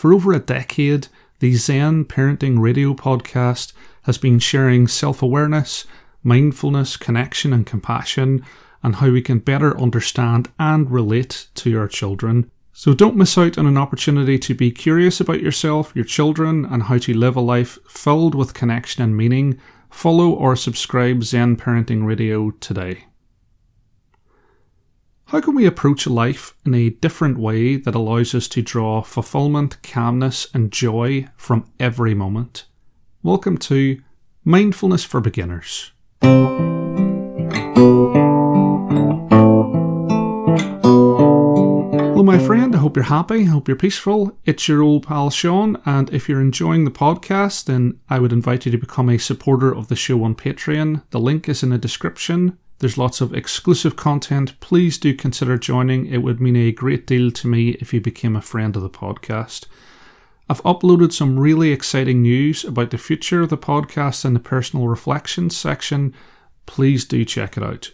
For over a decade, the Zen Parenting Radio podcast has been sharing self awareness, mindfulness, connection, and compassion, and how we can better understand and relate to our children. So don't miss out on an opportunity to be curious about yourself, your children, and how to live a life filled with connection and meaning. Follow or subscribe Zen Parenting Radio today. How can we approach life in a different way that allows us to draw fulfillment, calmness, and joy from every moment? Welcome to Mindfulness for Beginners. Hello, my friend. I hope you're happy. I hope you're peaceful. It's your old pal Shaun, and if you're enjoying the podcast, then I would invite you to become a supporter of the show on Patreon. The link is in the description. There's lots of exclusive content. Please do consider joining. It would mean a great deal to me if you became a friend of the podcast. I've uploaded some really exciting news about the future of the podcast in the personal reflections section. Please do check it out.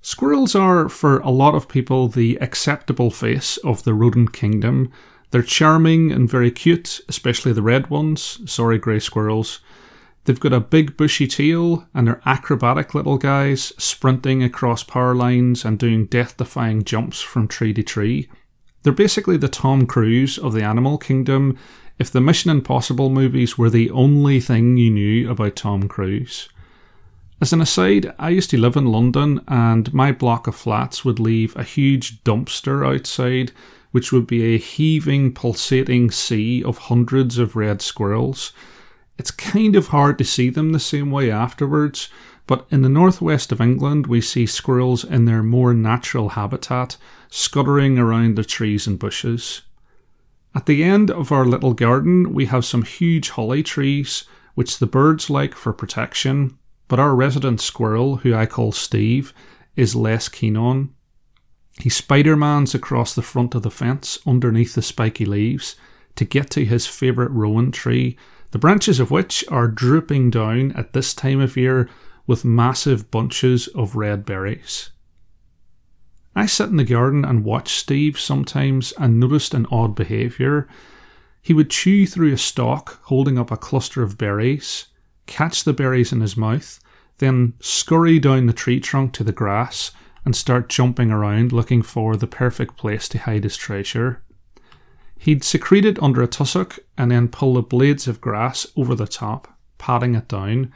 Squirrels are, for a lot of people, the acceptable face of the rodent kingdom. They're charming and very cute, especially the red ones. Sorry, grey squirrels. They've got a big bushy tail and they're acrobatic little guys, sprinting across power lines and doing death defying jumps from tree to tree. They're basically the Tom Cruise of the animal kingdom if the Mission Impossible movies were the only thing you knew about Tom Cruise. As an aside, I used to live in London and my block of flats would leave a huge dumpster outside, which would be a heaving, pulsating sea of hundreds of red squirrels it's kind of hard to see them the same way afterwards, but in the northwest of England, we see squirrels in their more natural habitat, scuttering around the trees and bushes. At the end of our little garden, we have some huge holly trees, which the birds like for protection, but our resident squirrel, who I call Steve, is less keen on. He Spider-Mans across the front of the fence underneath the spiky leaves to get to his favourite rowan tree the branches of which are drooping down at this time of year with massive bunches of red berries. I sit in the garden and watch Steve sometimes and noticed an odd behaviour. He would chew through a stalk holding up a cluster of berries, catch the berries in his mouth, then scurry down the tree trunk to the grass and start jumping around looking for the perfect place to hide his treasure. He'd secrete it under a tussock and then pull the blades of grass over the top, patting it down.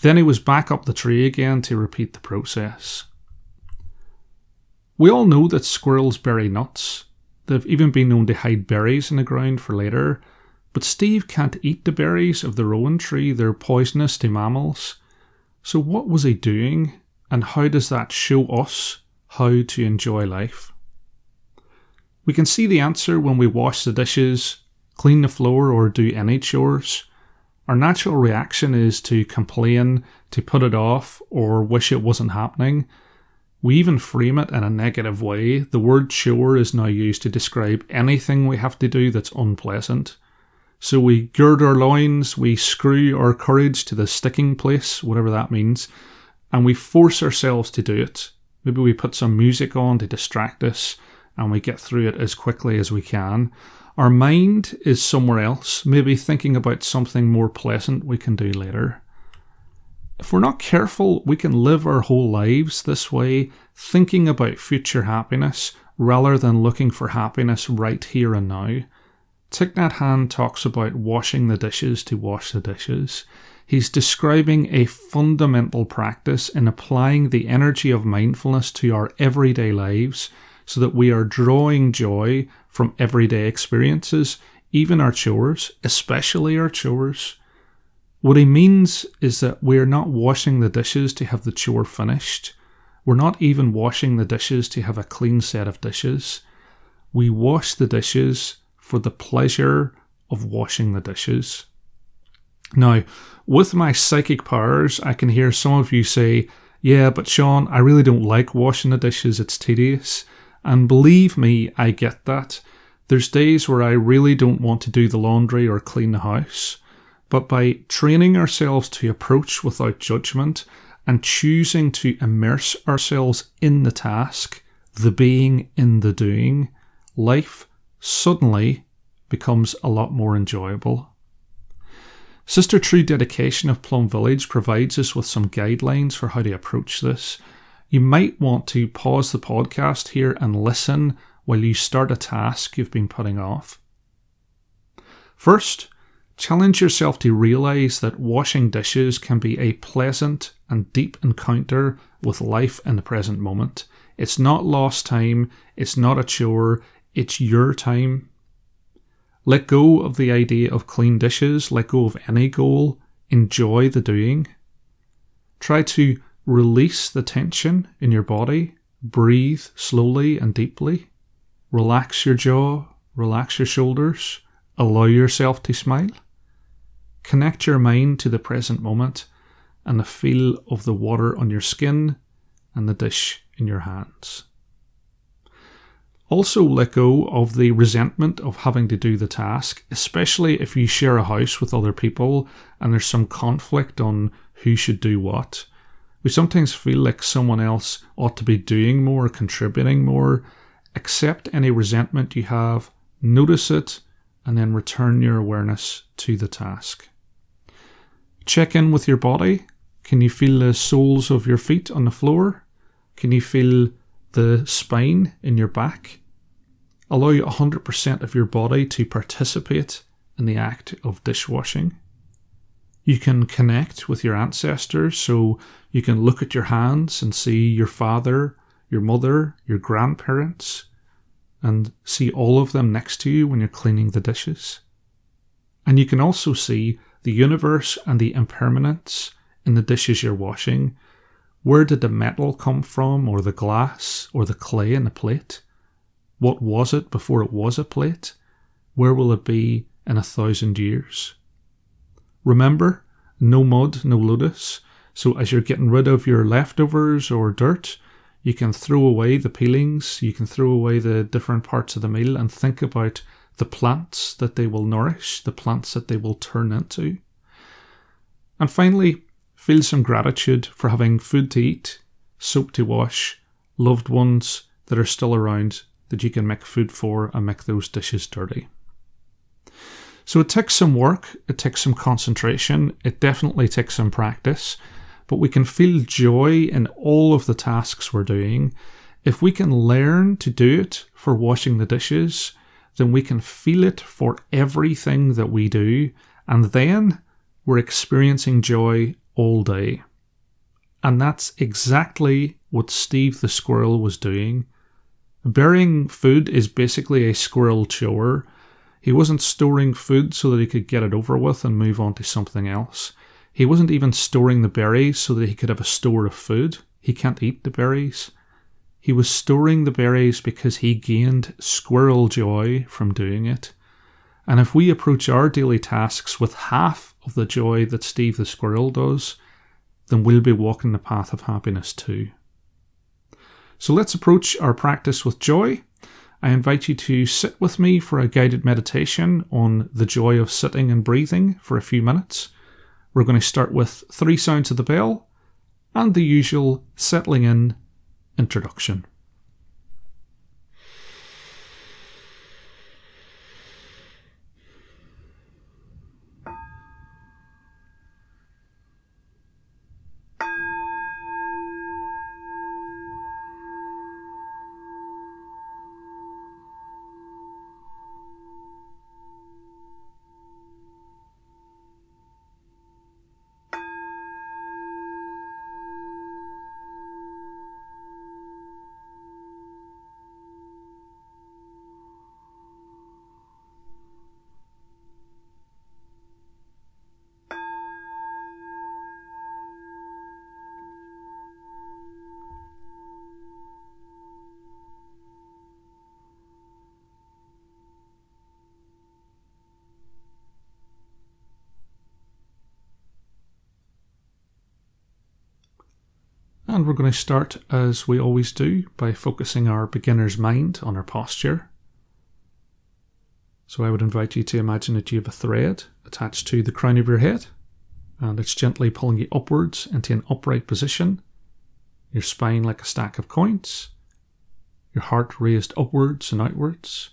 Then he was back up the tree again to repeat the process. We all know that squirrels bury nuts. They've even been known to hide berries in the ground for later. But Steve can't eat the berries of the rowan tree, they're poisonous to mammals. So, what was he doing, and how does that show us how to enjoy life? We can see the answer when we wash the dishes, clean the floor, or do any chores. Our natural reaction is to complain, to put it off, or wish it wasn't happening. We even frame it in a negative way. The word chore is now used to describe anything we have to do that's unpleasant. So we gird our loins, we screw our courage to the sticking place, whatever that means, and we force ourselves to do it. Maybe we put some music on to distract us and we get through it as quickly as we can. Our mind is somewhere else, maybe thinking about something more pleasant we can do later. If we're not careful, we can live our whole lives this way, thinking about future happiness rather than looking for happiness right here and now. Thich Nhat Hanh talks about washing the dishes to wash the dishes. He's describing a fundamental practice in applying the energy of mindfulness to our everyday lives so that we are drawing joy from everyday experiences, even our chores, especially our chores. What he means is that we're not washing the dishes to have the chore finished. We're not even washing the dishes to have a clean set of dishes. We wash the dishes for the pleasure of washing the dishes. Now, with my psychic powers, I can hear some of you say, Yeah, but Shaun, I really don't like washing the dishes, it's tedious. And believe me, I get that. There's days where I really don't want to do the laundry or clean the house. But by training ourselves to approach without judgment and choosing to immerse ourselves in the task, the being in the doing, life suddenly becomes a lot more enjoyable. Sister True Dedication of Plum Village provides us with some guidelines for how to approach this. You might want to pause the podcast here and listen while you start a task you've been putting off. First, challenge yourself to realize that washing dishes can be a pleasant and deep encounter with life in the present moment. It's not lost time, it's not a chore, it's your time. Let go of the idea of clean dishes, let go of any goal, enjoy the doing. Try to release the tension in your body, breathe slowly and deeply, relax your jaw, relax your shoulders, allow yourself to smile. Connect your mind to the present moment and the feel of the water on your skin and the dish in your hands. Also, let go of the resentment of having to do the task, especially if you share a house with other people and there's some conflict on who should do what. We sometimes feel like someone else ought to be doing more, contributing more. Accept any resentment you have, notice it, and then return your awareness to the task. Check in with your body. Can you feel the soles of your feet on the floor? Can you feel the spine in your back? Allow 100% of your body to participate in the act of dishwashing. You can connect with your ancestors, so you can look at your hands and see your father, your mother, your grandparents, and see all of them next to you when you're cleaning the dishes. And you can also see the universe and the impermanence in the dishes you're washing where did the metal come from, or the glass, or the clay in the plate? What was it before it was a plate? Where will it be in a thousand years? Remember, no mud, no lotus. So as you're getting rid of your leftovers or dirt, you can throw away the peelings, you can throw away the different parts of the meal and think about the plants that they will nourish, the plants that they will turn into. And finally, Feel some gratitude for having food to eat, soap to wash, loved ones that are still around that you can make food for and make those dishes dirty. So it takes some work, it takes some concentration, it definitely takes some practice, but we can feel joy in all of the tasks we're doing. If we can learn to do it for washing the dishes, then we can feel it for everything that we do, and then we're experiencing joy all day. And that's exactly what Steve the squirrel was doing. Burying food is basically a squirrel chore. He wasn't storing food so that he could get it over with and move on to something else. He wasn't even storing the berries so that he could have a store of food. He can't eat the berries. He was storing the berries because he gained squirrel joy from doing it. And if we approach our daily tasks with half of the joy that Steve the squirrel does, then we'll be walking the path of happiness too. So let's approach our practice with joy. I invite you to sit with me for a guided meditation on the joy of sitting and breathing for a few minutes. We're going to start with three sounds of the bell and the usual settling in introduction. And we're going to start, as we always do, by focusing our beginner's mind on our posture. So I would invite you to imagine that you have a thread attached to the crown of your head, and it's gently pulling you upwards into an upright position, your spine like a stack of coins, your heart raised upwards and outwards,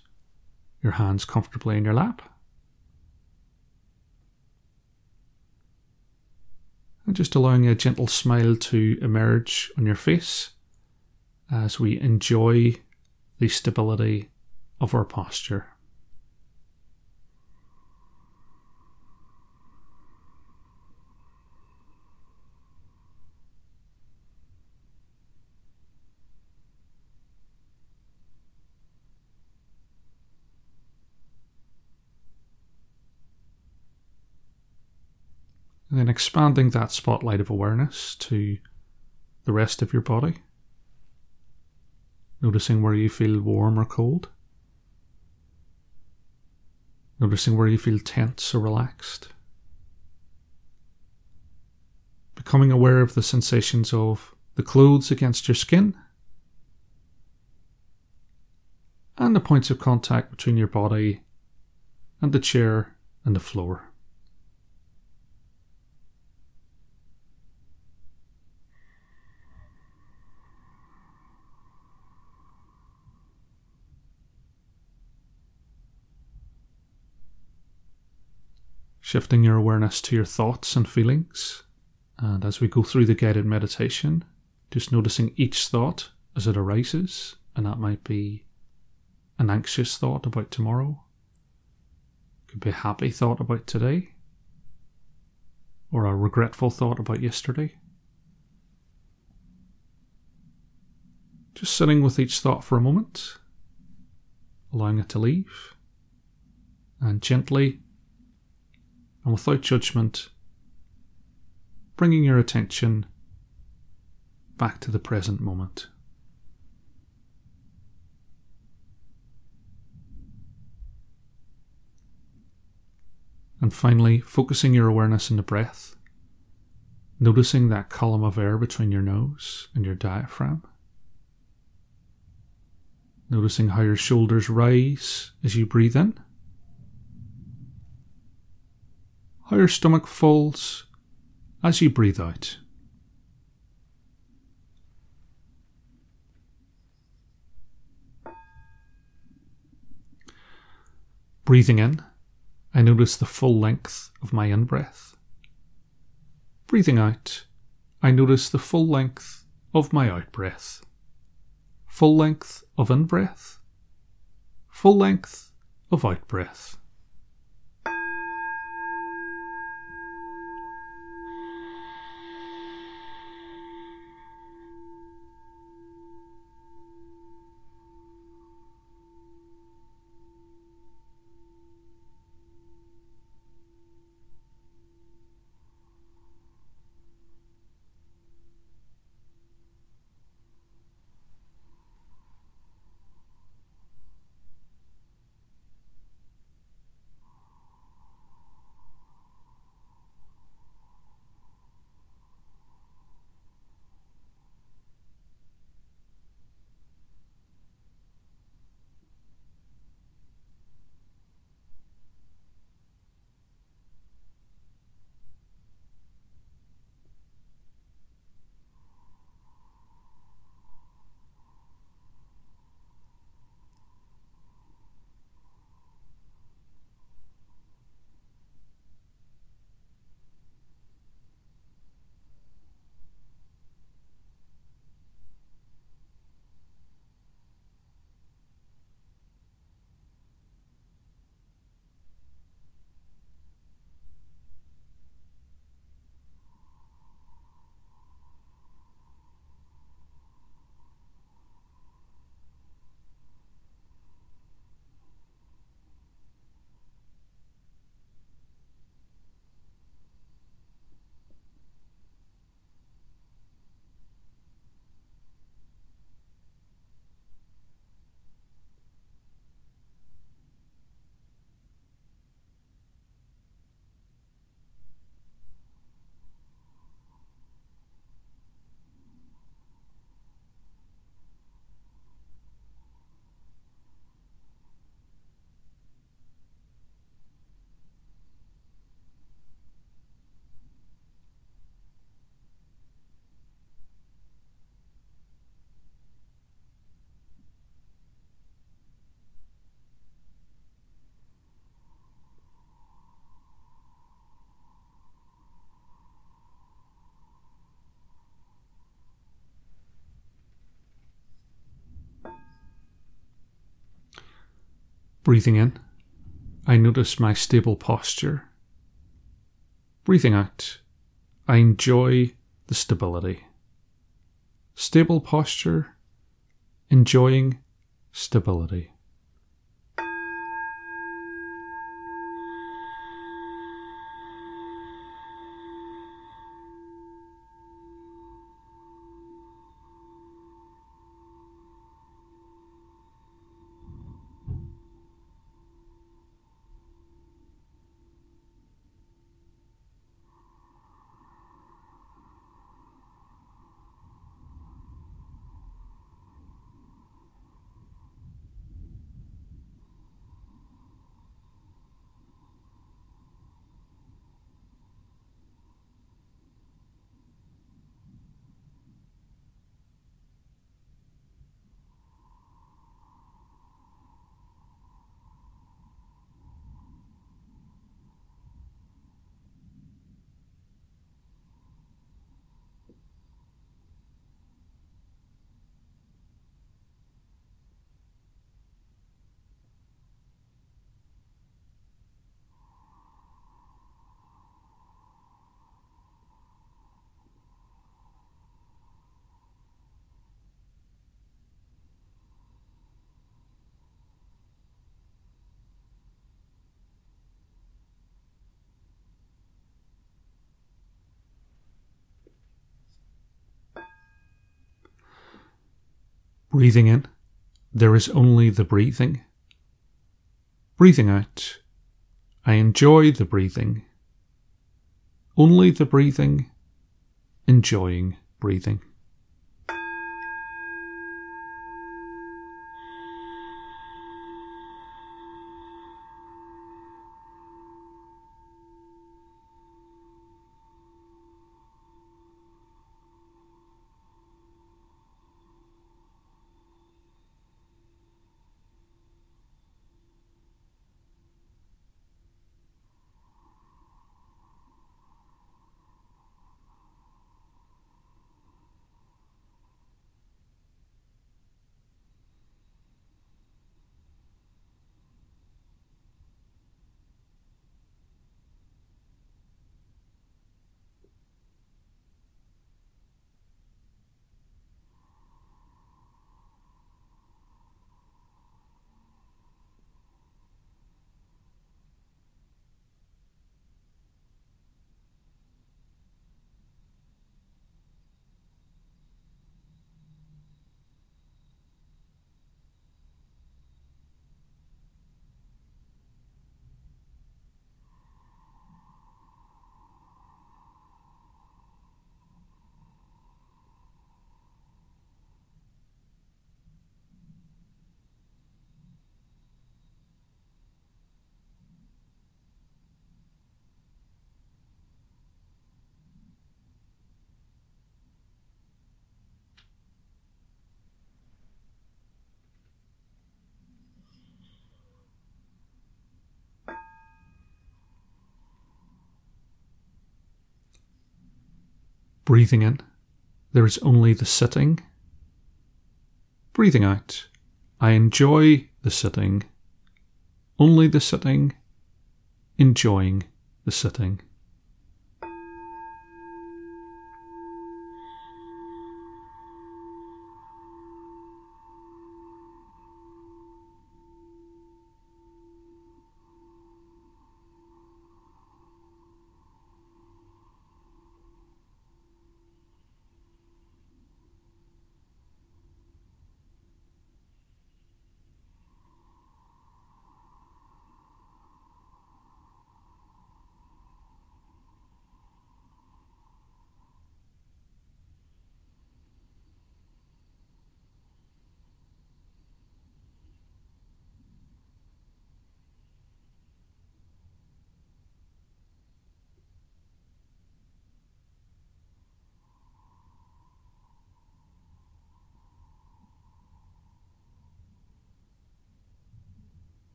your hands comfortably in your lap. Just allowing a gentle smile to emerge on your face as we enjoy the stability of our posture. And then expanding that spotlight of awareness to the rest of your body. Noticing where you feel warm or cold. Noticing where you feel tense or relaxed. Becoming aware of the sensations of the clothes against your skin and the points of contact between your body and the chair and the floor. Shifting your awareness to your thoughts and feelings. And as we go through the guided meditation, just noticing each thought as it arises, and that might be an anxious thought about tomorrow, could be a happy thought about today, or a regretful thought about yesterday. Just sitting with each thought for a moment, allowing it to leave, and gently and without judgment, bringing your attention back to the present moment. And finally, focusing your awareness in the breath, noticing that column of air between your nose and your diaphragm. Noticing how your shoulders rise as you breathe in how your stomach falls as you breathe out. Breathing in, I notice the full length of my in breath. Breathing out, I notice the full length of my out breath. Full length of in breath, full length of out breath. Breathing in, I notice my stable posture. Breathing out, I enjoy the stability. Stable posture, enjoying stability. Breathing in, there is only the breathing. Breathing out, I enjoy the breathing. Only the breathing, enjoying breathing. Breathing in, there is only the sitting. Breathing out, I enjoy the sitting. Only the sitting, enjoying the sitting.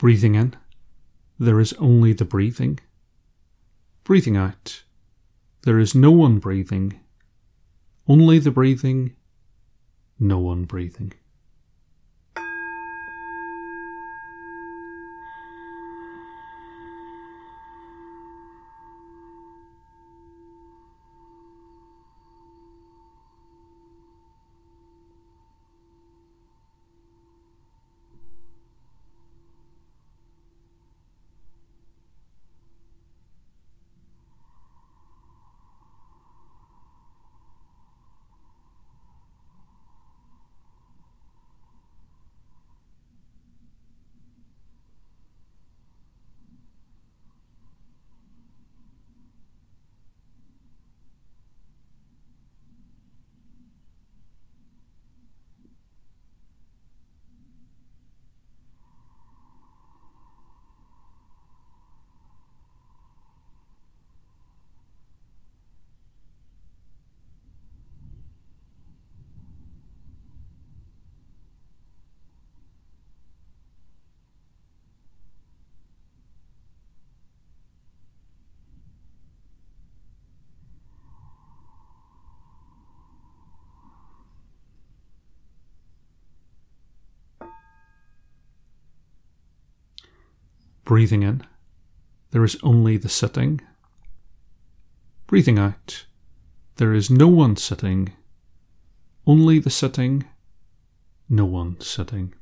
Breathing in, there is only the breathing. Breathing out, there is no one breathing. Only the breathing, no one breathing. Breathing in, there is only the sitting. Breathing out, there is no one sitting, only the sitting, no one sitting.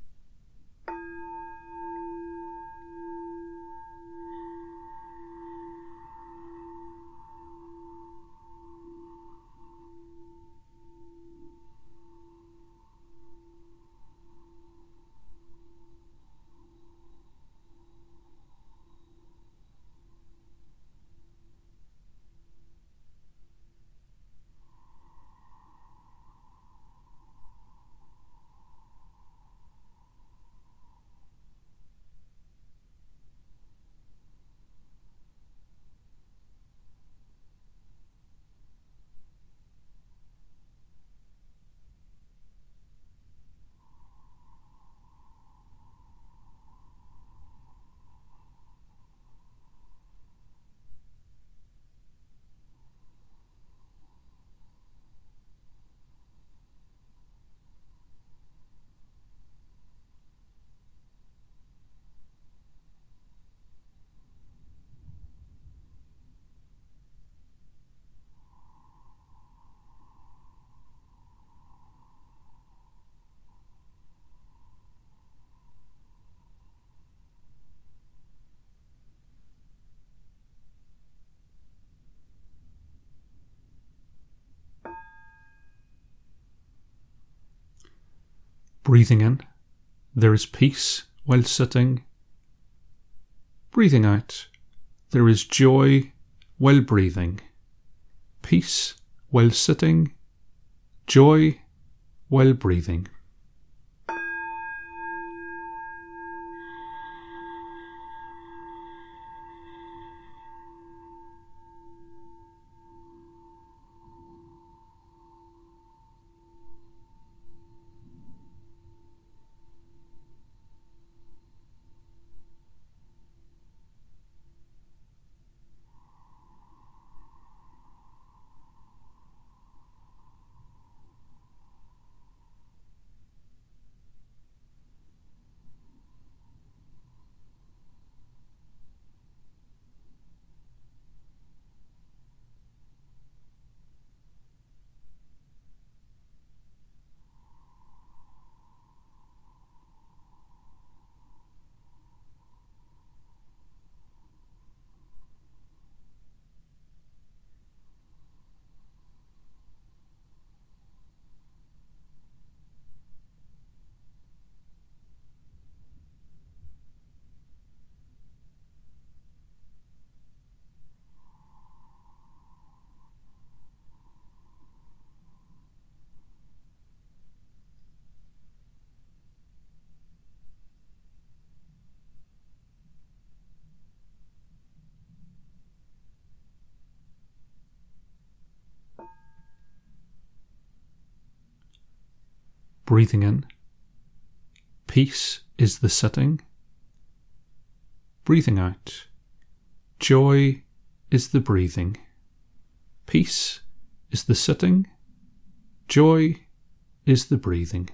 Breathing in, there is peace while sitting. Breathing out, there is joy while breathing. Peace while sitting, joy while breathing. Breathing in. Peace is the sitting. breathing out. Joy is the breathing. Peace is the sitting. Joy is the breathing.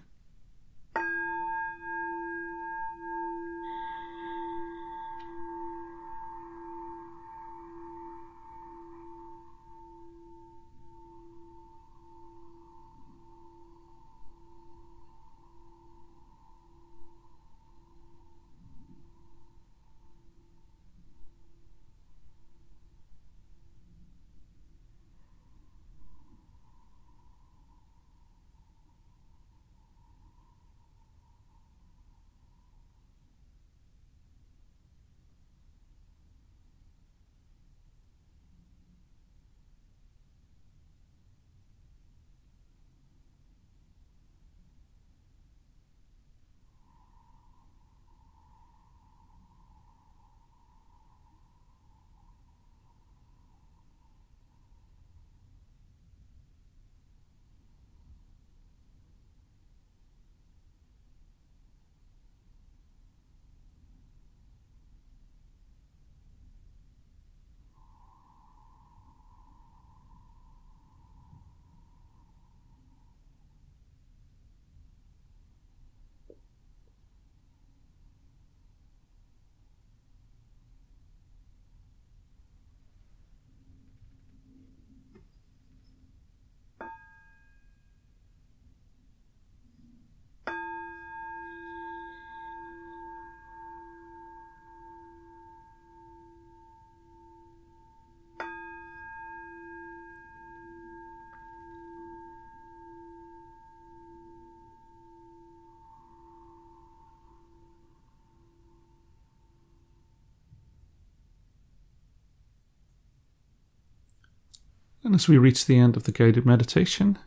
And as we reach the end of the guided meditation,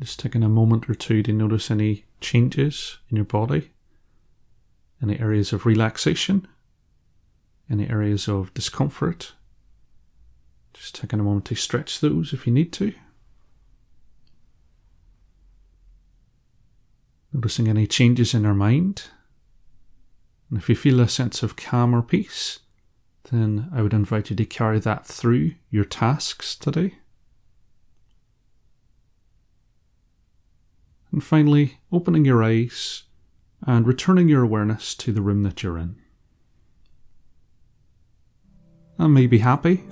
just taking a moment or two to notice any changes in your body, any areas of relaxation, any areas of discomfort. Just taking a moment to stretch those if you need to. Noticing any changes in our mind. And if you feel a sense of calm or peace, then I would invite you to carry that through your tasks today. And finally, opening your eyes and returning your awareness to the room that you're in. And may be happy,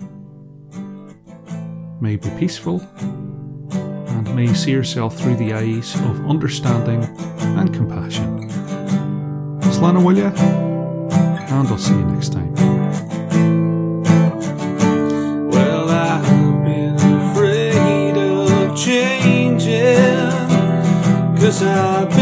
may be peaceful, and may see yourself through the eyes of understanding and compassion. Slana will you? And I'll see you next time. Afraid of changing,